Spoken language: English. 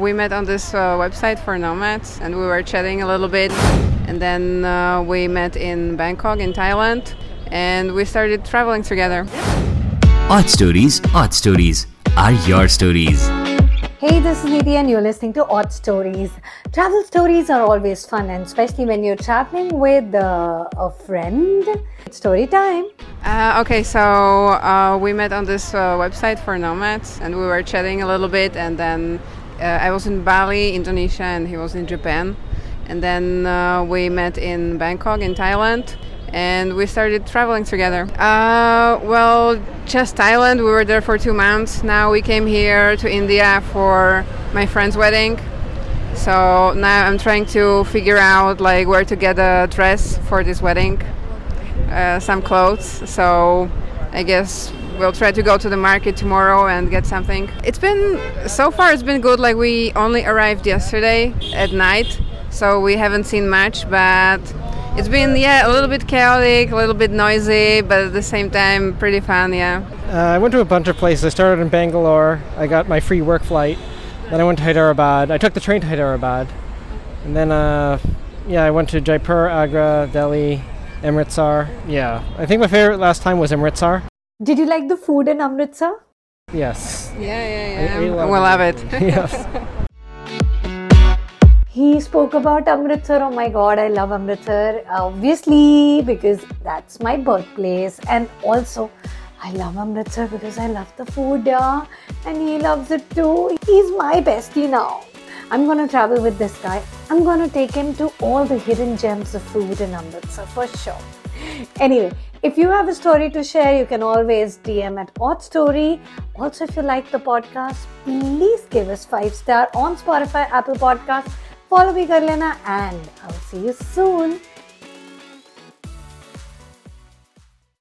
We met on this uh, website for nomads and we were chatting a little bit. And then uh, we met in Bangkok, in Thailand, and we started traveling together. Aud Stories, Aud Stories are your stories. Hey, this is Neeti, and you're listening to Aud Stories. Travel stories are always fun, and especially when you're traveling with uh, a friend. It's story time. Uh, okay, so uh, we met on this uh, website for nomads and we were chatting a little bit. And then I was in Bali, Indonesia, and he was in Japan. And then uh, we met in Bangkok, in Thailand, and we started traveling together. Uh, well, just Thailand. We were there for two months. Now we came here to India for my friend's wedding. So now I'm trying to figure out like where to get a dress for this wedding, uh, some clothes. So I guess we'll try to go to the market tomorrow and get something. It's been so far. It's been good. Like we only arrived yesterday at night, so we haven't seen much, but it's been yeah a little bit chaotic, a little bit noisy, but at the same time pretty fun. Yeah. Uh, I went to a bunch of places. I started in Bangalore. I got my free work flight. Then I went to Hyderabad. I took the train to Hyderabad. And then, uh, yeah, I went to Jaipur, Agra, Delhi, Amritsar. Yeah, I think my favorite last time was Amritsar. Did you like the food in Amritsar? Yes. Yeah, yeah, I- I love we'll it. love it. yes. He spoke about Amritsar. Oh my god, I love Amritsar. Obviously, because that's my birthplace. And also, I love Amritsar because I love the food, yeah. And he loves it too. He's my bestie now. I'm gonna travel with this guy. I'm gonna take him to all the hidden gems of food in Amritsar for sure. Anyway, if you have a story to share, you can always DM at Audstory. Also, if you like the podcast, please give us five star on Spotify, Apple Podcasts. Follow me, kar lena, and I'll see you soon.